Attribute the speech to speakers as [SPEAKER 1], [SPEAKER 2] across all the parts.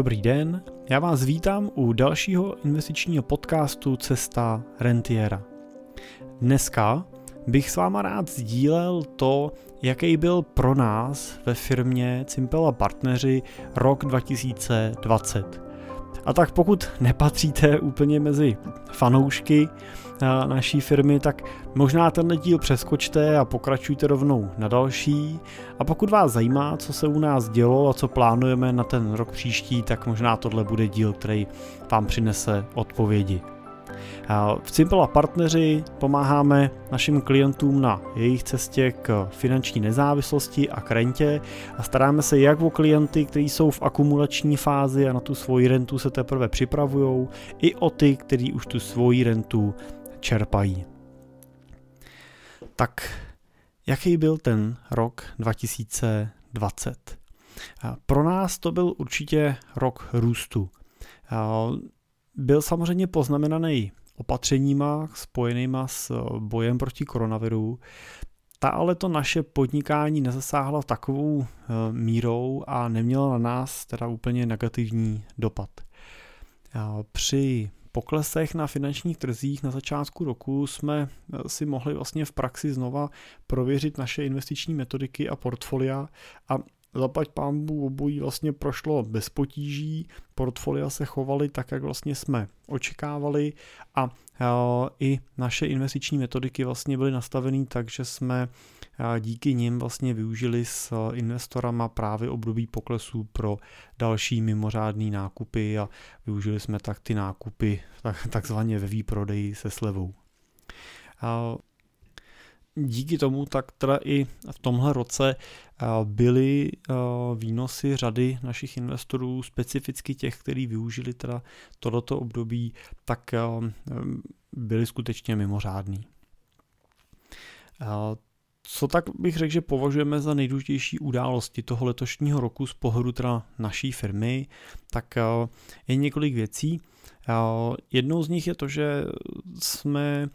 [SPEAKER 1] Dobrý den, já vás vítám u dalšího investičního podcastu Cesta Rentiera. Dneska bych s váma rád sdílel to, jaký byl pro nás ve firmě Cimpel partneři rok 2020. A tak pokud nepatříte úplně mezi fanoušky naší firmy, tak možná tenhle díl přeskočte a pokračujte rovnou na další. A pokud vás zajímá, co se u nás dělo a co plánujeme na ten rok příští, tak možná tohle bude díl, který vám přinese odpovědi. V Simple a partneři pomáháme našim klientům na jejich cestě k finanční nezávislosti a k rentě a staráme se jak o klienty, kteří jsou v akumulační fázi a na tu svoji rentu se teprve připravují, i o ty, kteří už tu svoji rentu čerpají. Tak jaký byl ten rok 2020? Pro nás to byl určitě rok růstu. Byl samozřejmě poznamenaný opatřeníma spojenýma s bojem proti koronaviru. Ta ale to naše podnikání nezasáhla takovou eh, mírou a neměla na nás teda úplně negativní dopad. Při poklesech na finančních trzích na začátku roku jsme eh, si mohli vlastně v praxi znova prověřit naše investiční metodiky a portfolia a zaplať pámbu obojí vlastně prošlo bez potíží, portfolia se chovaly tak, jak vlastně jsme očekávali a i naše investiční metodiky vlastně byly nastaveny tak, že jsme díky nim vlastně využili s investorama právě období poklesů pro další mimořádné nákupy a využili jsme tak ty nákupy takzvaně ve výprodeji se slevou díky tomu tak teda i v tomhle roce eh, byly eh, výnosy řady našich investorů, specificky těch, kteří využili teda tohoto období, tak eh, byly skutečně mimořádný. Co tak bych řekl, že považujeme za nejdůležitější události toho letošního roku z pohledu teda naší firmy, tak je několik věcí. Jednou z nich je to, že jsme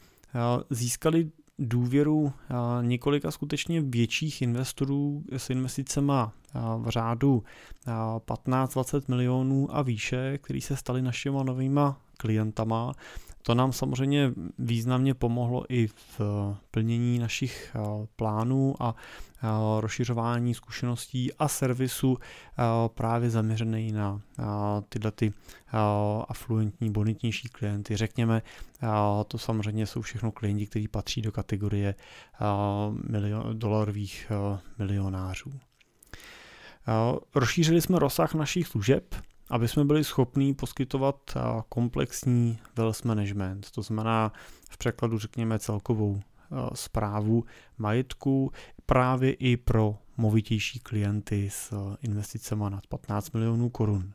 [SPEAKER 1] získali důvěru několika skutečně větších investorů s investicemi v řádu 15-20 milionů a výše, který se stali našimi novými klientama. To nám samozřejmě významně pomohlo i v plnění našich plánů a rozšiřování zkušeností a servisu právě zaměřený na tyhle ty afluentní, bonitnější klienty. Řekněme, to samozřejmě jsou všechno klienti, kteří patří do kategorie milion, dolarových milionářů. Rozšířili jsme rozsah našich služeb, aby jsme byli schopní poskytovat komplexní wealth management, to znamená v překladu řekněme celkovou zprávu majetku právě i pro movitější klienty s investicemi nad 15 milionů korun.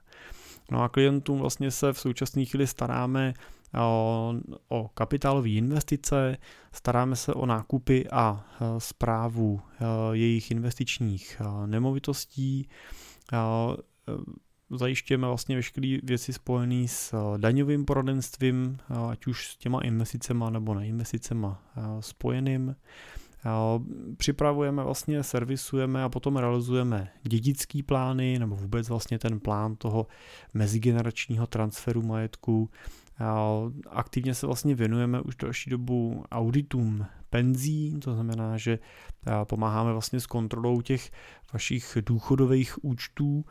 [SPEAKER 1] No a klientům vlastně se v současné chvíli staráme o, o kapitálové investice, staráme se o nákupy a zprávu jejich investičních nemovitostí, zajišťujeme vlastně veškeré věci spojené s daňovým poradenstvím, ať už s těma investicema nebo neinvesticema spojeným. Připravujeme vlastně, servisujeme a potom realizujeme dědický plány nebo vůbec vlastně ten plán toho mezigeneračního transferu majetku. Aktivně se vlastně věnujeme už další dobu auditům penzí, to znamená, že pomáháme vlastně s kontrolou těch vašich důchodových účtů,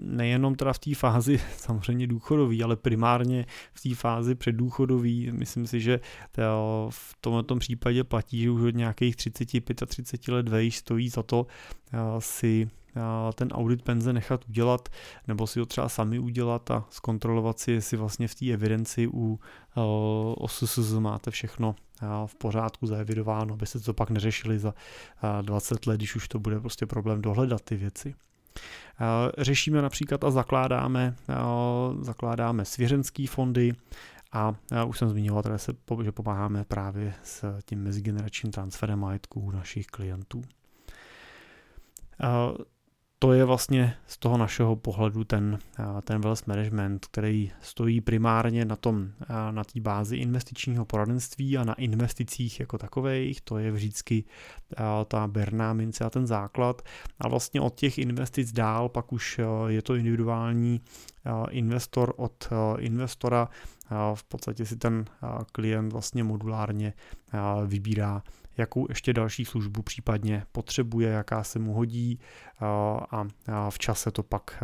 [SPEAKER 1] nejenom teda v té fázi samozřejmě důchodový, ale primárně v té fázi předdůchodový. Myslím si, že v tomto případě platí, že už od nějakých 30-35 let vejš stojí za to si ten audit penze nechat udělat, nebo si ho třeba sami udělat a zkontrolovat si, jestli vlastně v té evidenci u OSSZ máte všechno v pořádku zaevidováno, aby se to pak neřešili za 20 let, když už to bude prostě problém dohledat ty věci. Řešíme například a zakládáme, zakládáme svěřenské fondy a už jsem zmiňoval, se, že pomáháme právě s tím mezigeneračním transferem majetku našich klientů. To je vlastně z toho našeho pohledu ten, ten wealth management, který stojí primárně na tom, na té bázi investičního poradenství a na investicích jako takových, to je vždycky ta berná mince a ten základ. A vlastně od těch investic dál pak už je to individuální investor od investora, v podstatě si ten klient vlastně modulárně vybírá jakou ještě další službu případně potřebuje, jaká se mu hodí a v čase to pak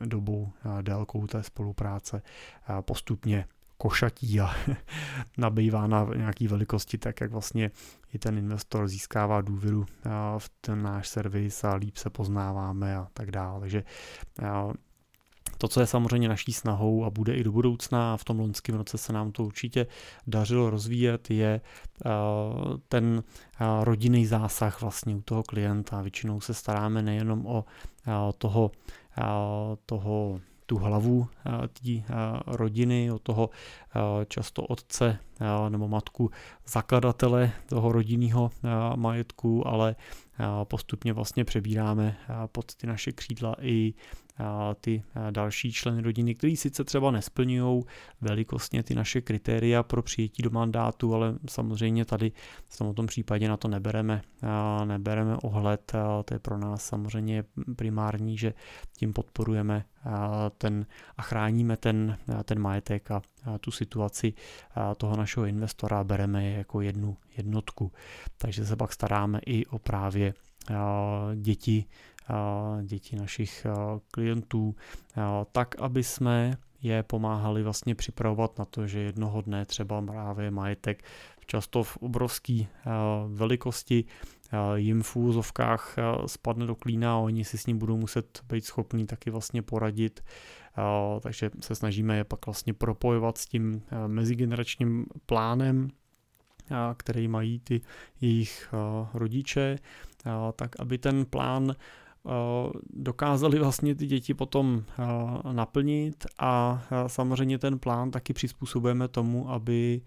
[SPEAKER 1] dobou délkou té spolupráce postupně košatí a nabývá na nějaký velikosti, tak jak vlastně i ten investor získává důvěru v ten náš servis a líp se poznáváme a tak dále. Takže to, co je samozřejmě naší snahou a bude i do budoucna, a v tom loňském roce se nám to určitě dařilo rozvíjet, je eh, ten eh, rodinný zásah vlastně u toho klienta. Většinou se staráme nejenom o eh, toho, toho tu hlavu té rodiny, o toho často otce nebo matku zakladatele toho rodinného majetku, ale postupně vlastně přebíráme pod ty naše křídla i ty další členy rodiny, který sice třeba nesplňují velikostně ty naše kritéria pro přijetí do mandátu, ale samozřejmě tady v tomto případě na to nebereme, nebereme ohled, to je pro nás samozřejmě primární, že tím podporujeme ten a chráníme ten, ten majetek a tu situaci toho našeho investora bereme jako jednu jednotku. Takže se pak staráme i o právě děti děti našich klientů, tak aby jsme je pomáhali vlastně připravovat na to, že jednoho dne třeba právě majetek často v obrovské velikosti jim v úzovkách spadne do klína a oni si s ním budou muset být schopní taky vlastně poradit. Takže se snažíme je pak vlastně propojovat s tím mezigeneračním plánem, který mají ty jejich rodiče, tak aby ten plán dokázali vlastně ty děti potom naplnit a samozřejmě ten plán taky přizpůsobujeme tomu, aby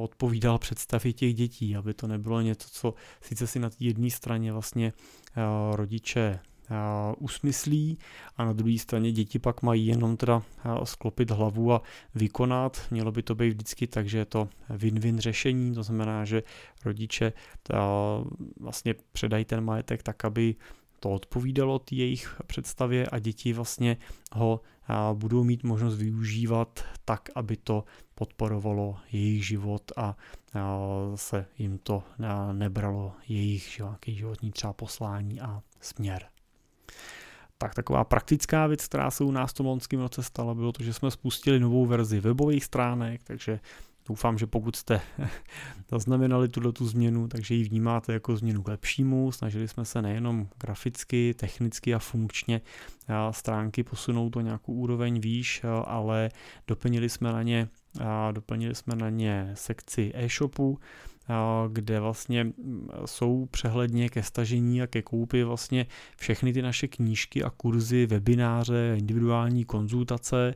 [SPEAKER 1] odpovídal představě těch dětí, aby to nebylo něco, co sice si na jedné straně vlastně rodiče usmyslí a na druhé straně děti pak mají jenom teda sklopit hlavu a vykonat. Mělo by to být vždycky tak, že je to win-win řešení, to znamená, že rodiče vlastně předají ten majetek tak, aby to odpovídalo té jejich představě a děti vlastně ho budou mít možnost využívat tak, aby to podporovalo jejich život a se jim to nebralo jejich životní třeba poslání a směr. Tak taková praktická věc, která se u nás v tom loňském roce stala, bylo to, že jsme spustili novou verzi webových stránek, takže Doufám, že pokud jste zaznamenali tuto tu změnu, takže ji vnímáte jako změnu k lepšímu. Snažili jsme se nejenom graficky, technicky a funkčně stránky posunout do nějakou úroveň výš, ale doplnili jsme na ně, doplnili jsme na ně sekci e-shopu, kde vlastně jsou přehledně ke stažení a ke koupi vlastně všechny ty naše knížky a kurzy, webináře, individuální konzultace.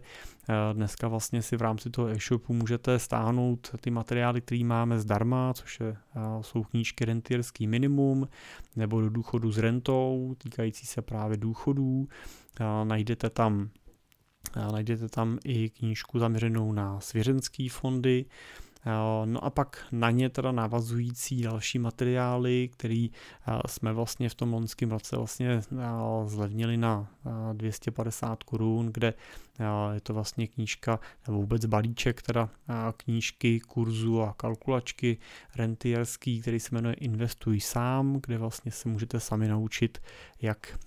[SPEAKER 1] Dneska vlastně si v rámci toho e-shopu můžete stáhnout ty materiály, které máme zdarma, což je, jsou knížky rentierský minimum, nebo do důchodu s rentou, týkající se právě důchodů. Najdete tam Najdete tam i knížku zaměřenou na svěřenské fondy, No a pak na ně teda navazující další materiály, které jsme vlastně v tom loňském roce vlastně zlevnili na 250 korun, kde je to vlastně knížka nebo vůbec balíček teda knížky, kurzu a kalkulačky rentierský, který se jmenuje Investuj sám, kde vlastně se můžete sami naučit, jak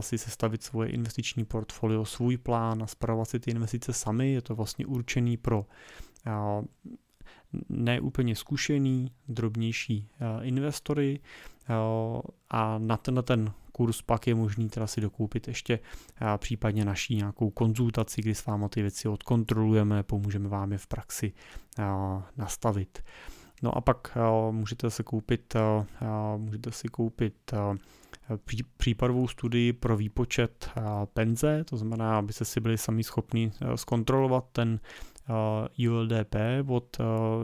[SPEAKER 1] si sestavit svoje investiční portfolio, svůj plán a spravovat si ty investice sami. Je to vlastně určený pro neúplně zkušený, drobnější eh, investory eh, a na tenhle ten kurz pak je možný teda si dokoupit ještě eh, případně naší nějakou konzultaci, kdy s vámi ty věci odkontrolujeme, pomůžeme vám je v praxi nastavit. No a pak můžete si koupit, můžete si koupit případovou studii pro výpočet penze, to znamená, abyste si byli sami schopni zkontrolovat ten ULDP od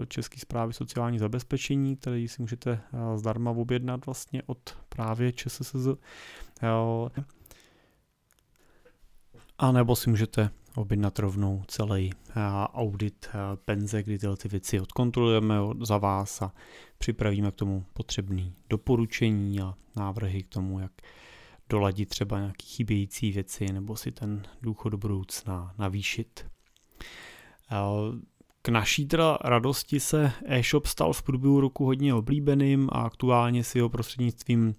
[SPEAKER 1] České zprávy sociální zabezpečení, který si můžete zdarma objednat vlastně od právě ČSSZ. A nebo si můžete objednat rovnou celý audit penze, kdy tyhle ty věci odkontrolujeme za vás a připravíme k tomu potřebné doporučení a návrhy k tomu, jak doladit třeba nějaké chybějící věci nebo si ten důchod do budoucna navýšit. K naší teda radosti se e-shop stal v průběhu roku hodně oblíbeným a aktuálně si ho prostřednictvím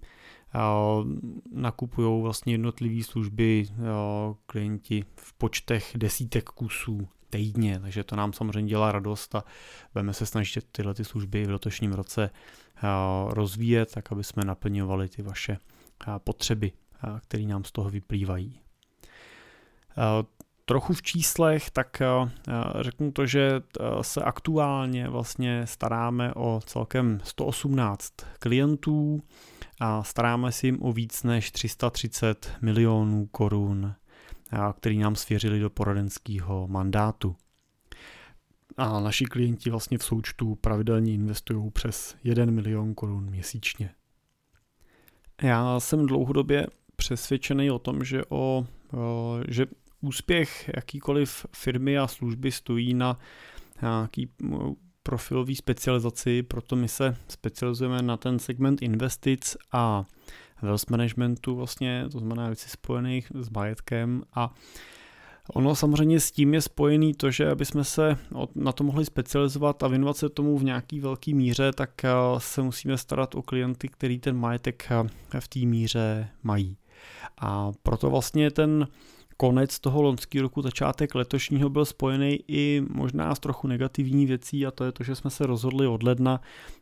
[SPEAKER 1] nakupují vlastně jednotlivé služby klienti v počtech desítek kusů týdně, takže to nám samozřejmě dělá radost a budeme se snažit tyhle ty služby v letošním roce rozvíjet, tak aby jsme naplňovali ty vaše potřeby, které nám z toho vyplývají. Trochu v číslech, tak řeknu to, že se aktuálně vlastně staráme o celkem 118 klientů a staráme si jim o víc než 330 milionů korun který nám svěřili do poradenského mandátu. A naši klienti vlastně v součtu pravidelně investují přes 1 milion korun měsíčně. Já jsem dlouhodobě přesvědčený o tom, že, o, že úspěch jakýkoliv firmy a služby stojí na nějaký profilový specializaci, proto my se specializujeme na ten segment investic a wealth managementu vlastně, to znamená věcí spojených s majetkem a Ono samozřejmě s tím je spojený to, že aby jsme se na to mohli specializovat a věnovat se tomu v nějaký velký míře, tak eh, se musíme starat o klienty, který ten majetek eh, v té míře mají. A proto vlastně ten konec toho loňského roku, začátek letošního byl spojený i možná s trochu negativní věcí a to je to, že jsme se rozhodli od ledna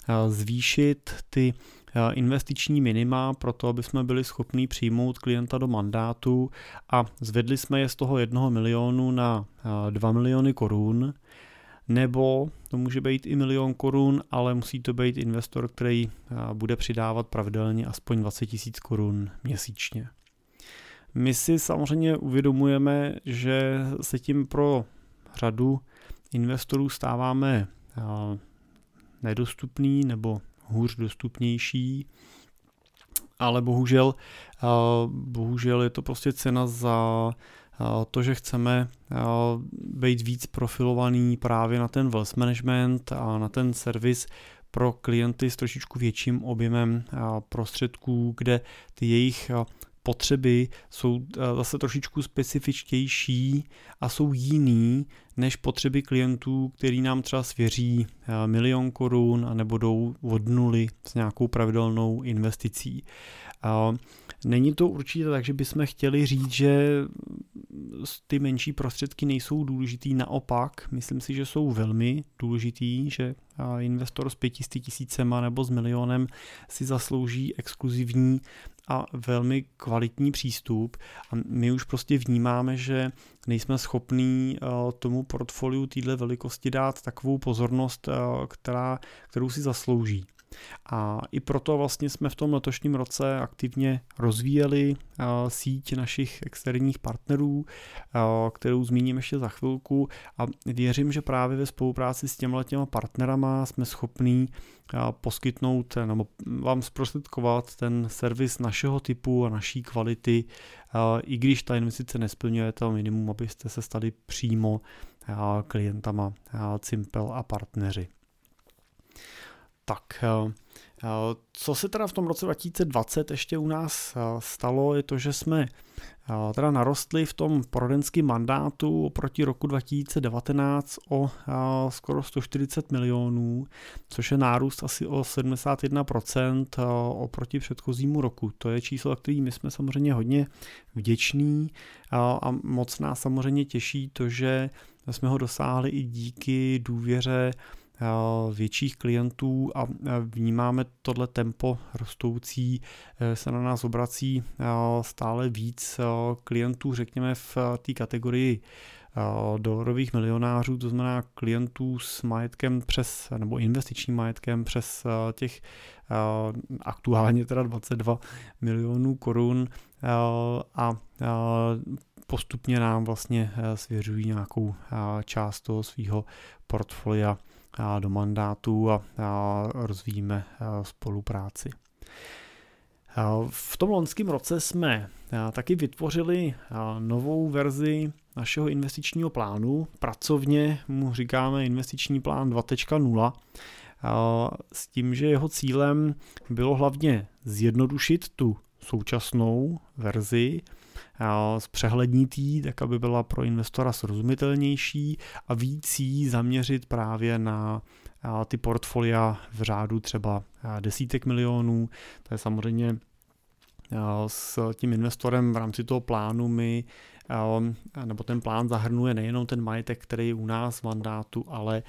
[SPEAKER 1] eh, zvýšit ty Eh, investiční minima pro to, aby jsme byli schopni přijmout klienta do mandátu a zvedli jsme je z toho jednoho milionu na 2 eh, miliony korun, nebo to může být i milion korun, ale musí to být investor, který bude přidávat pravidelně aspoň 20 tisíc korun měsíčně. My si samozřejmě uvědomujeme, že se tím pro řadu investorů stáváme nedostupný nebo hůř dostupnější, ale bohužel, bohužel je to prostě cena za to, že chceme být víc profilovaný právě na ten wealth management a na ten servis pro klienty s trošičku větším objemem prostředků, kde ty jejich potřeby jsou eh, zase trošičku specifičtější a jsou jiný než potřeby klientů, který nám třeba svěří eh, milion korun a nebo jdou od nuly s nějakou pravidelnou investicí. Není to určitě tak, že bychom chtěli říct, že ty menší prostředky nejsou důležitý, naopak, myslím si, že jsou velmi důležitý, že investor s pětisty tisícema nebo s milionem si zaslouží exkluzivní a velmi kvalitní přístup a my už prostě vnímáme, že nejsme schopní tomu portfoliu téhle velikosti dát takovou pozornost, která, kterou si zaslouží. A i proto vlastně jsme v tom letošním roce aktivně rozvíjeli eh, síť našich externích partnerů, kterou zmíním ještě za chvilku a věřím, že právě ve spolupráci s těma těma partnerama jsme schopní poskytnout nebo vám zprostředkovat ten servis našeho typu a naší kvality, i když ta investice nesplňuje to minimum, abyste se stali přímo klientama Cimpel a partneři. Tak, co se teda v tom roce 2020 ještě u nás stalo, je to, že jsme teda narostli v tom poradenském mandátu oproti roku 2019 o skoro 140 milionů, což je nárůst asi o 71% oproti předchozímu roku. To je číslo, který my jsme samozřejmě hodně vděční a moc nás samozřejmě těší to, že jsme ho dosáhli i díky důvěře větších klientů a vnímáme tohle tempo rostoucí, e, se na nás obrací stále víc klientů, řekněme v té kategorii dolarových milionářů, to znamená klientů s majetkem přes, nebo investičním majetkem přes těch aktuálně teda 22 milionů korun a postupně nám vlastně svěřují nějakou část toho svého portfolia do mandátu a rozvíjíme spolupráci. V tom loňském roce jsme taky vytvořili novou verzi našeho investičního plánu. Pracovně mu říkáme investiční plán 2.0 s tím, že jeho cílem bylo hlavně zjednodušit tu současnou verzi, zpřehlednitý, tak aby byla pro investora srozumitelnější a víc jí zaměřit právě na ty portfolia v řádu třeba desítek milionů. To je samozřejmě s tím investorem v rámci toho plánu my nebo ten plán zahrnuje nejenom ten majetek, který je u nás v mandátu, ale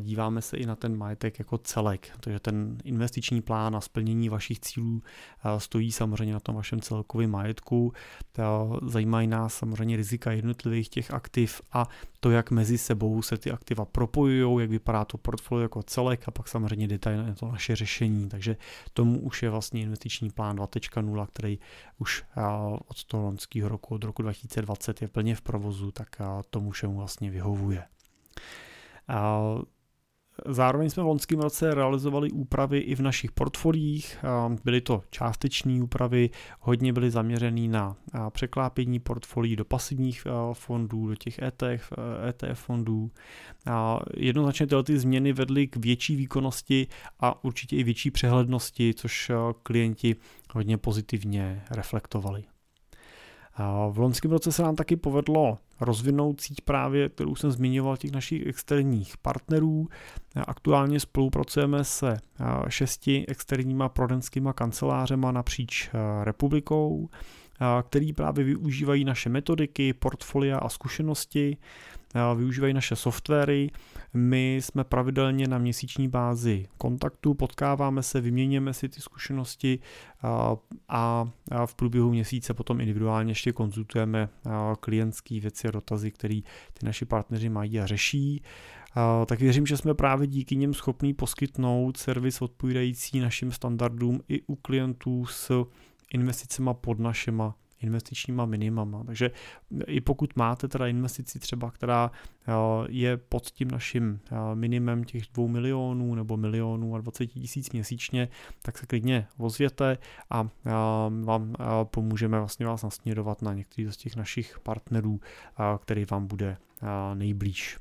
[SPEAKER 1] díváme se i na ten majetek jako celek. Takže ten investiční plán a splnění vašich cílů stojí samozřejmě na tom vašem celkovém majetku. Zajímají nás samozřejmě rizika jednotlivých těch aktiv a to, jak mezi sebou se ty aktiva propojují, jak vypadá to portfolio jako celek a pak samozřejmě detailně to naše řešení. Takže tomu už je vlastně investiční plán 2.0, který už od toho loňského roku, od roku 2020 je plně v provozu, tak tomu všemu vlastně vyhovuje. Zároveň jsme v loňském roce realizovali úpravy i v našich portfoliích. Byly to částeční úpravy, hodně byly zaměřený na překlápění portfolií do pasivních fondů, do těch ETF, ETF fondů. Jednoznačně tyhle ty změny vedly k větší výkonnosti a určitě i větší přehlednosti, což klienti hodně pozitivně reflektovali. V loňském roce se nám taky povedlo rozvinout síť právě, kterou jsem zmiňoval, těch našich externích partnerů. Aktuálně spolupracujeme se šesti externíma prodenskýma kancelářema napříč republikou, který právě využívají naše metodiky, portfolia a zkušenosti, využívají naše softwary. My jsme pravidelně na měsíční bázi kontaktu, potkáváme se, vyměňujeme si ty zkušenosti a v průběhu měsíce potom individuálně ještě konzultujeme klientské věci a dotazy, které ty naši partneři mají a řeší. Tak věřím, že jsme právě díky nim schopní poskytnout servis odpovídající našim standardům i u klientů s investicema pod našima investičníma minimama. Takže i pokud máte teda investici třeba, která eh, je pod tím naším eh, minimem těch dvou milionů nebo milionů a 20 tisíc měsíčně, tak se klidně ozvěte a eh, vám pomůžeme vlastně vás nasměrovat na některý z těch našich partnerů, který vám bude nejblíž.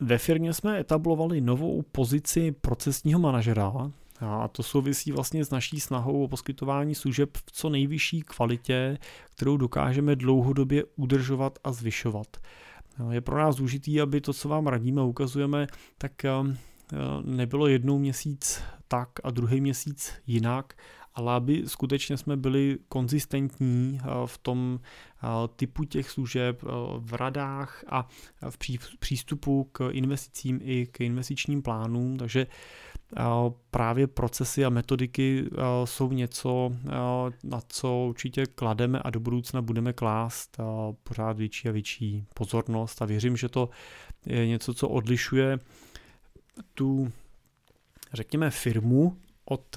[SPEAKER 1] Ve firmě jsme etablovali novou pozici procesního manažera, a to souvisí vlastně s naší snahou o poskytování služeb v co nejvyšší kvalitě, kterou dokážeme dlouhodobě udržovat a zvyšovat. Je pro nás důležitý, aby to, co vám radíme a ukazujeme, tak eh, nebylo jednou měsíc tak a druhý měsíc jinak, ale aby skutečně jsme byli konzistentní eh, v tom eh, typu těch služeb, v radách a v přístupu k investicím i k investičním plánům, takže právě procesy a metodiky jsou něco, na co určitě klademe a do budoucna budeme klást pořád větší a větší pozornost. A věřím, že to je něco, co odlišuje tu, řekněme, firmu od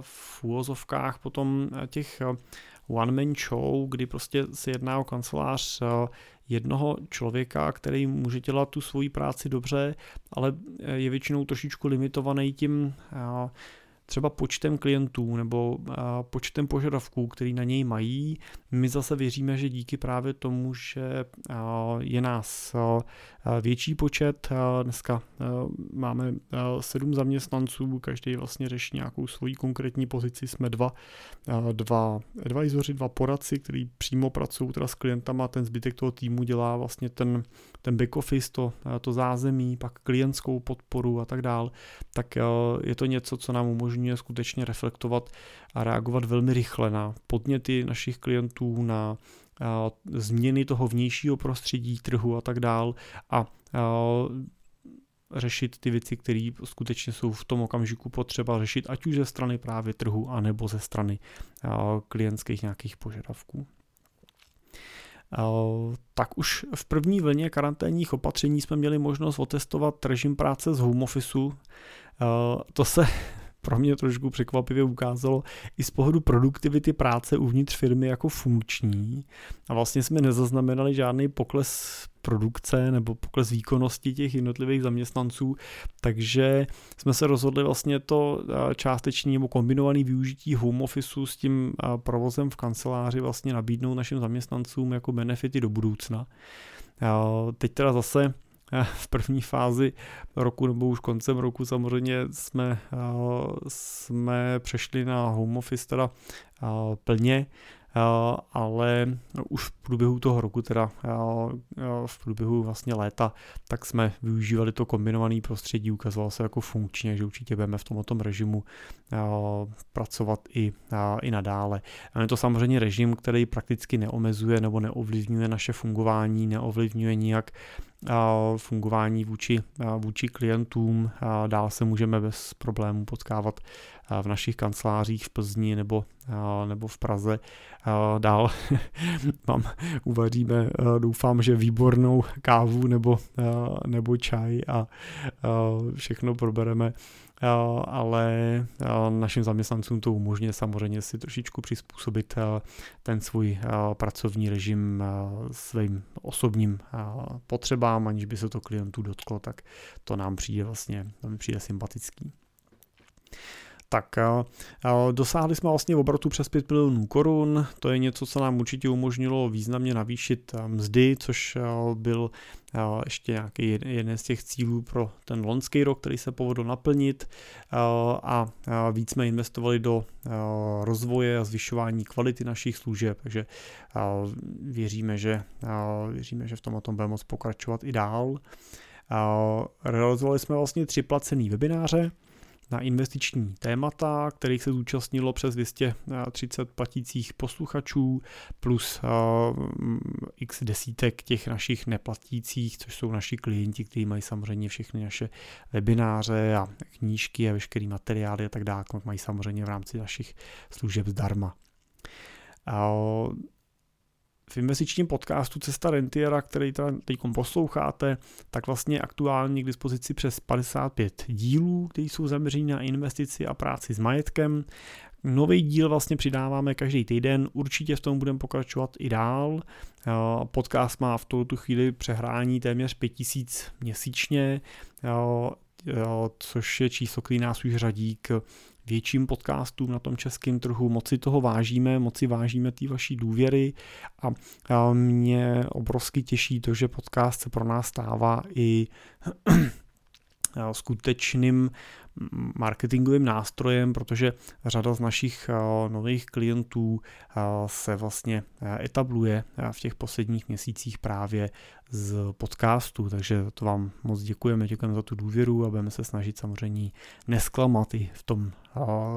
[SPEAKER 1] v úvozovkách potom těch one-man show, kdy prostě se jedná o kancelář jednoho člověka, který může dělat tu svoji práci dobře, ale je většinou trošičku limitovaný tím třeba počtem klientů nebo počtem požadavků, který na něj mají. My zase věříme, že díky právě tomu, že je nás větší počet, dneska máme sedm zaměstnanců, každý vlastně řeší nějakou svoji konkrétní pozici, jsme dva, dva advisoři, dva poradci, kteří přímo pracují teda s klientama, ten zbytek toho týmu dělá vlastně ten, ten back office, to, to zázemí, pak klientskou podporu a tak dál, tak je to něco, co nám umožňuje umožňuje skutečně reflektovat a reagovat velmi rychle na podněty našich klientů, na změny toho vnějšího prostředí, trhu a tak dál a řešit ty věci, které skutečně jsou v tom okamžiku potřeba řešit, ať už ze strany právě trhu, anebo ze strany klientských nějakých požadavků. Tak už v první vlně karanténních opatření jsme měli možnost otestovat režim práce z home officeu. To se pro mě trošku překvapivě ukázalo i z pohledu produktivity práce uvnitř firmy jako funkční. A vlastně jsme nezaznamenali žádný pokles produkce nebo pokles výkonnosti těch jednotlivých zaměstnanců, takže jsme se rozhodli vlastně to částečný nebo kombinovaný využití home officeu s tím provozem v kanceláři vlastně nabídnout našim zaměstnancům jako benefity do budoucna. Teď teda zase v první fázi roku nebo už koncem roku samozřejmě jsme, jsme přešli na home office teda plně. Eh, ale už v průběhu toho roku, teda eh, eh, v průběhu vlastně léta, tak jsme využívali to kombinované prostředí, ukazovalo se jako funkčně, že určitě budeme v tomto režimu pracovat i, i nadále. Je to samozřejmě režim, který prakticky neomezuje nebo neovlivňuje naše fungování, neovlivňuje nijak fungování vůči, vůči klientům. Dál se můžeme bez problémů potkávat v našich kancelářích v Plzni nebo, nebo v Praze. Dál vám uvaříme, doufám, že výbornou kávu nebo, nebo čaj a všechno probereme ale našim zaměstnancům to umožňuje samozřejmě si trošičku přizpůsobit ten svůj pracovní režim svým osobním potřebám, aniž by se to klientů dotklo, tak to nám přijde vlastně, to mi přijde sympatický tak dosáhli jsme vlastně obratu přes 5 milionů korun, to je něco, co nám určitě umožnilo významně navýšit mzdy, což byl ještě nějaký jeden z těch cílů pro ten loňský rok, který se povedl naplnit. A víc jsme investovali do rozvoje a zvyšování kvality našich služeb, takže věříme, že, věříme, že v tom tom budeme moct pokračovat i dál. Realizovali jsme vlastně tři placený webináře, na investiční témata, kterých se zúčastnilo přes 230 platících posluchačů plus uh, x desítek těch našich neplatících, což jsou naši klienti, kteří mají samozřejmě všechny naše webináře a knížky a veškeré materiály a tak dále, mají samozřejmě v rámci našich služeb zdarma. V investičním podcastu Cesta Rentiera, který teď posloucháte, tak vlastně aktuálně k dispozici přes 55 dílů, které jsou zaměřený na investici a práci s majetkem. Nový díl vlastně přidáváme každý týden, určitě v tom budeme pokračovat i dál. Podcast má v tuto chvíli přehrání téměř 5000 měsíčně, což je číslo, který nás už řadí k větším podcastům na tom českém trhu, moc si toho vážíme, moc si vážíme té vaší důvěry a mě obrovsky těší to, že podcast se pro nás stává i skutečným marketingovým nástrojem, protože řada z našich nových klientů se vlastně etabluje v těch posledních měsících právě z podcastu, takže to vám moc děkujeme, děkujeme za tu důvěru a budeme se snažit samozřejmě nesklamat i v tom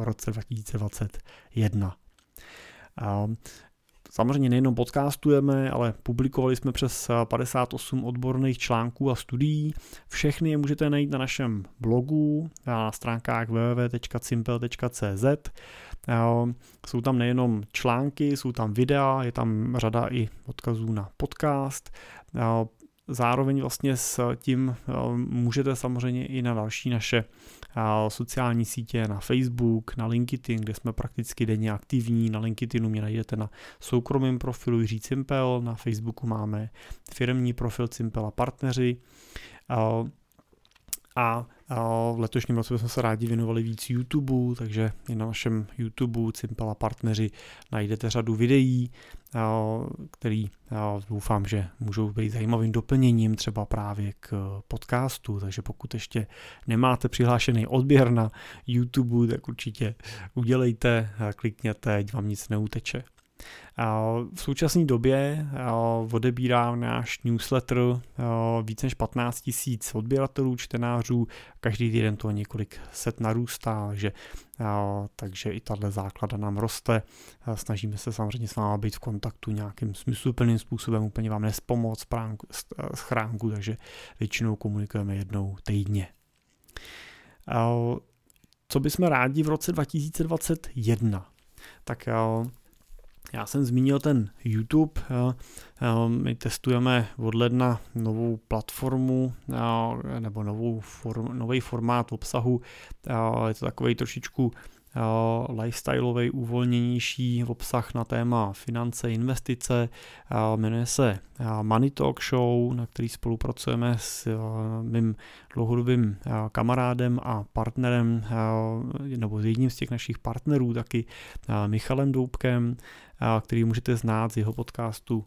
[SPEAKER 1] roce 2021. Samozřejmě nejenom podcastujeme, ale publikovali jsme přes 58 odborných článků a studií. Všechny je můžete najít na našem blogu na stránkách www.cimpel.cz. Jsou tam nejenom články, jsou tam videa, je tam řada i odkazů na podcast. Zároveň vlastně s tím můžete samozřejmě i na další naše sociální sítě, na Facebook, na LinkedIn, kde jsme prakticky denně aktivní. Na LinkedInu mě najdete na soukromém profilu Jiří Cimpel, na Facebooku máme firmní profil Cimpel a partneři. A v letošním roce jsme se rádi věnovali víc YouTube, takže i na našem YouTube Cimpela partneři najdete řadu videí, který doufám, že můžou být zajímavým doplněním třeba právě k podcastu, takže pokud ještě nemáte přihlášený odběr na YouTube, tak určitě udělejte, klikněte, ať vám nic neuteče. V současné době odebírá náš newsletter více než 15 tisíc odběratelů, čtenářů, každý týden to několik set narůstá, takže, takže i tahle základa nám roste. Snažíme se samozřejmě s vámi být v kontaktu nějakým smysluplným způsobem, úplně vám nespomoc schránku, takže většinou komunikujeme jednou týdně. Co bychom rádi v roce 2021? Tak Já jsem zmínil ten YouTube, my testujeme od ledna novou platformu nebo novou form, nový formát obsahu. Je to takový trošičku lifestyleový, uvolněnější obsah na téma finance, investice. Jmenuje se Money Talk Show, na který spolupracujeme s mým dlouhodobým kamarádem a partnerem, nebo s jedním z těch našich partnerů taky, Michalem Doubkem, který můžete znát z jeho podcastu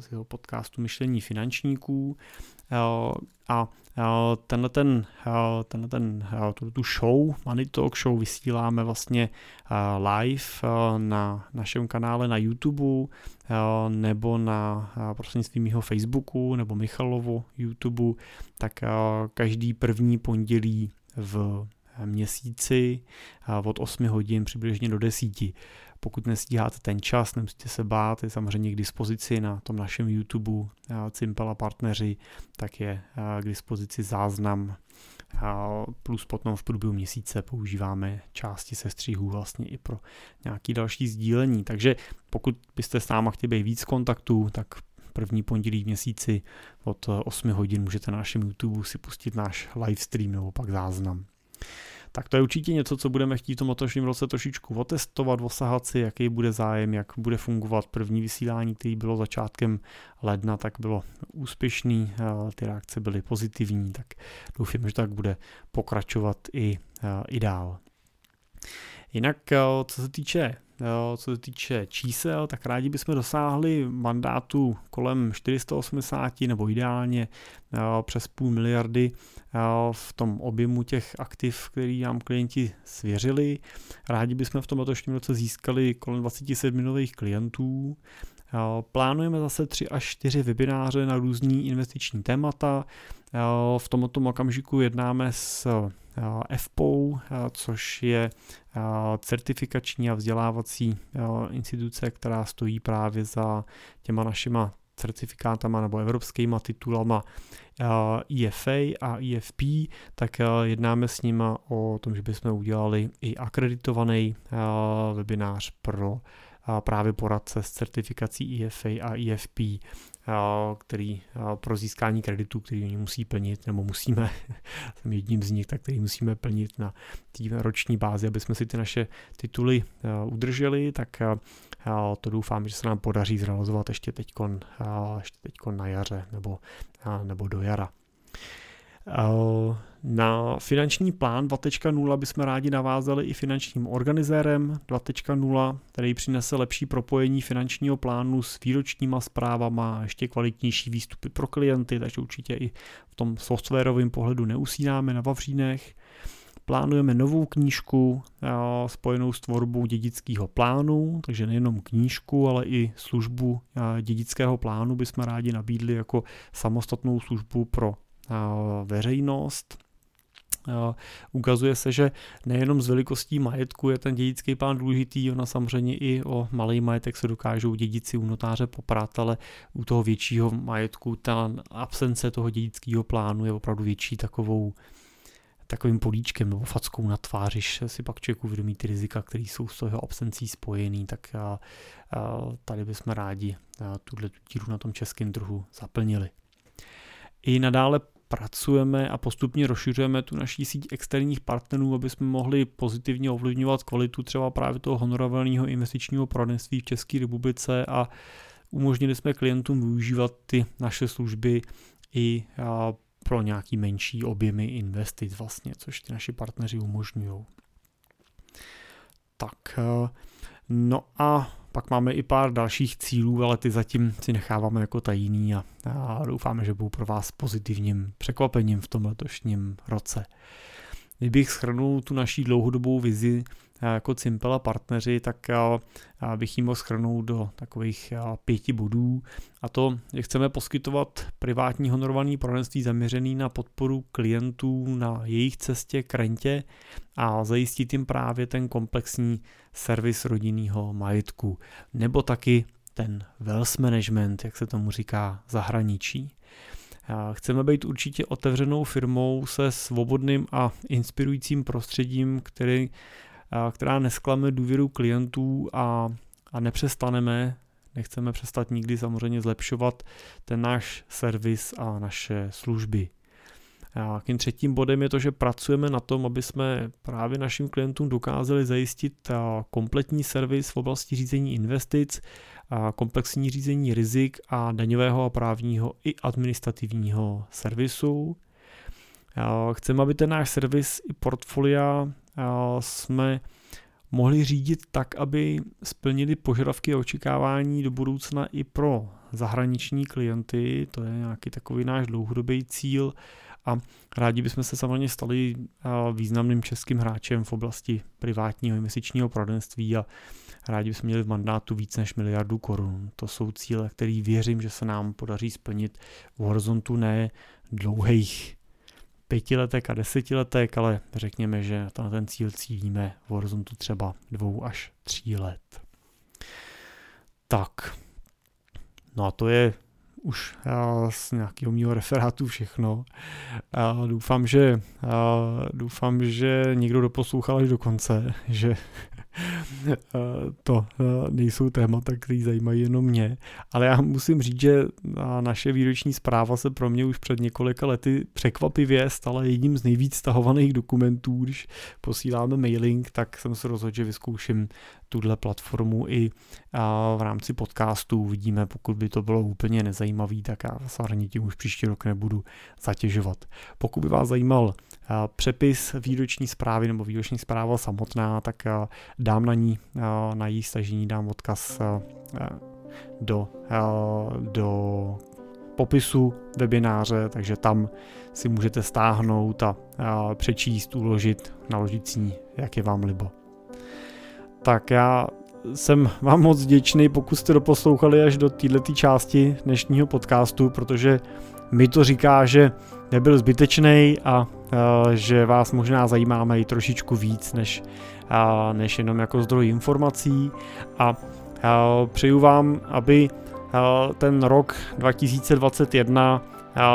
[SPEAKER 1] z jeho podcastu Myšlení finančníků a tenhle ten, tenhle ten, tu show, Money Talk Show vysíláme vlastně live na našem kanále na YouTube nebo na prostřednictvím mého Facebooku nebo Michalovo YouTube, tak každý první pondělí v měsíci od 8 hodin přibližně do 10. Pokud nestíháte ten čas, nemusíte se bát, je samozřejmě k dispozici na tom našem YouTube Cimpela partneři, tak je k dispozici záznam plus potom v průběhu měsíce používáme části sestřihů vlastně i pro nějaký další sdílení. Takže pokud byste s náma chtěli být víc kontaktů, tak první pondělí v měsíci od 8 hodin můžete na našem YouTube si pustit náš livestream nebo pak záznam tak to je určitě něco, co budeme chtít v tom letošním roce trošičku otestovat, osahat si, jaký bude zájem, jak bude fungovat první vysílání, který bylo začátkem ledna, tak bylo úspěšný, ty reakce byly pozitivní, tak doufám, že tak bude pokračovat i, i dál. Jinak, co se týče co se týče čísel, tak rádi bychom dosáhli mandátu kolem 480 nebo ideálně přes půl miliardy v tom objemu těch aktiv, který nám klienti svěřili. Rádi bychom v tom letošním roce získali kolem 27 nových klientů. Plánujeme zase 3 až 4 webináře na různý investiční témata. V tomto okamžiku jednáme s FPO, což je certifikační a vzdělávací instituce, která stojí právě za těma našima certifikátama nebo evropskýma titulama EFA a EFP, tak jednáme s nima o tom, že bychom udělali i akreditovaný webinář pro právě poradce s certifikací EFA a EFP, který pro získání kreditu, který oni musí plnit, nebo musíme, jsem jedním z nich, tak který musíme plnit na té roční bázi, aby jsme si ty naše tituly udrželi, tak to doufám, že se nám podaří zrealizovat ještě teď ještě teďkon na jaře nebo, nebo do jara. Na finanční plán 2.0 bychom rádi navázali i finančním organizérem 2.0, který přinese lepší propojení finančního plánu s výročníma zprávama ještě kvalitnější výstupy pro klienty, takže určitě i v tom softwarovém pohledu neusínáme na Vavřínech. Plánujeme novou knížku spojenou s tvorbou dědického plánu, takže nejenom knížku, ale i službu dědického plánu bychom rádi nabídli jako samostatnou službu pro veřejnost. Ukazuje se, že nejenom z velikostí majetku je ten dědický plán důležitý, ona samozřejmě i o malý majetek se dokážou dědici u notáře poprat, ale u toho většího majetku ta absence toho dědického plánu je opravdu větší takovou takovým políčkem nebo fackou na tvářiš si pak člověk uvědomí ty rizika, které jsou s toho absencí spojený, tak a, a tady bychom rádi tuhle díru na tom českém trhu zaplnili. I nadále pracujeme a postupně rozšiřujeme tu naší síť externích partnerů, aby jsme mohli pozitivně ovlivňovat kvalitu třeba právě toho honorovaného investičního poradenství v České republice a umožnili jsme klientům využívat ty naše služby i pro nějaký menší objemy investic vlastně, což ty naši partneři umožňují. Tak, no a pak máme i pár dalších cílů, ale ty zatím si necháváme jako tajný a, a doufáme, že budou pro vás pozitivním překvapením v tom letošním roce. Kdybych schrnul tu naší dlouhodobou vizi jako Cimpela partneři, tak bych ji mohl schrnout do takových pěti bodů. A to, že chceme poskytovat privátní honorovaný poradenství zaměřený na podporu klientů na jejich cestě k rentě a zajistit jim právě ten komplexní servis rodinného majetku. Nebo taky ten wealth management, jak se tomu říká, zahraničí. Chceme být určitě otevřenou firmou se svobodným a inspirujícím prostředím, který která nesklame důvěru klientů a a nepřestaneme, nechceme přestat nikdy samozřejmě zlepšovat ten náš servis a naše služby. A tím třetím bodem je to, že pracujeme na tom, aby jsme právě našim klientům dokázali zajistit kompletní servis v oblasti řízení investic, komplexní řízení rizik a daňového a právního i administrativního servisu. Chceme, aby ten náš servis i portfolia jsme mohli řídit tak, aby splnili požadavky a očekávání do budoucna i pro zahraniční klienty, to je nějaký takový náš dlouhodobý cíl a rádi bychom se samozřejmě stali významným českým hráčem v oblasti privátního investičního poradenství a rádi bychom měli v mandátu víc než miliardu korun. To jsou cíle, které věřím, že se nám podaří splnit v horizontu ne dlouhých pětiletek a desetiletek, ale řekněme, že na ten cíl cílíme v horizontu třeba dvou až tří let. Tak, no a to je už z nějakého mého referátu všechno. A doufám, že, doufám, že někdo doposlouchal až do konce, že to nejsou témata, které zajímají jenom mě, ale já musím říct, že naše výroční zpráva se pro mě už před několika lety překvapivě stala jedním z nejvíc stahovaných dokumentů, když posíláme mailing, tak jsem se rozhodl, že vyzkouším tuhle platformu i v rámci podcastu. Vidíme, pokud by to bylo úplně nezajímavý, tak já samozřejmě tím už příští rok nebudu zatěžovat. Pokud by vás zajímal přepis výroční zprávy nebo výroční zpráva samotná, tak dám na ní, na její stažení dám odkaz do, do popisu webináře, takže tam si můžete stáhnout a, přečíst, uložit, naložit si jak je vám libo. Tak já jsem vám moc vděčný, pokud jste doposlouchali až do této části dnešního podcastu, protože mi to říká, že nebyl zbytečný a že vás možná zajímáme i trošičku víc než, než jenom jako zdroj informací. A uh, přeju vám, aby ten rok 2021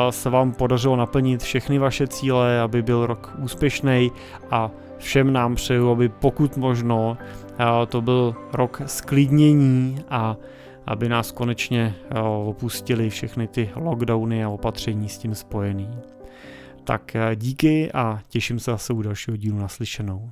[SPEAKER 1] se vám podařilo naplnit všechny vaše cíle, aby byl rok úspěšný a všem nám přeju, aby pokud možno to byl rok sklidnění a aby nás konečně opustili všechny ty lockdowny a opatření s tím spojený. Tak díky a těším se zase u dalšího dílu naslyšenou.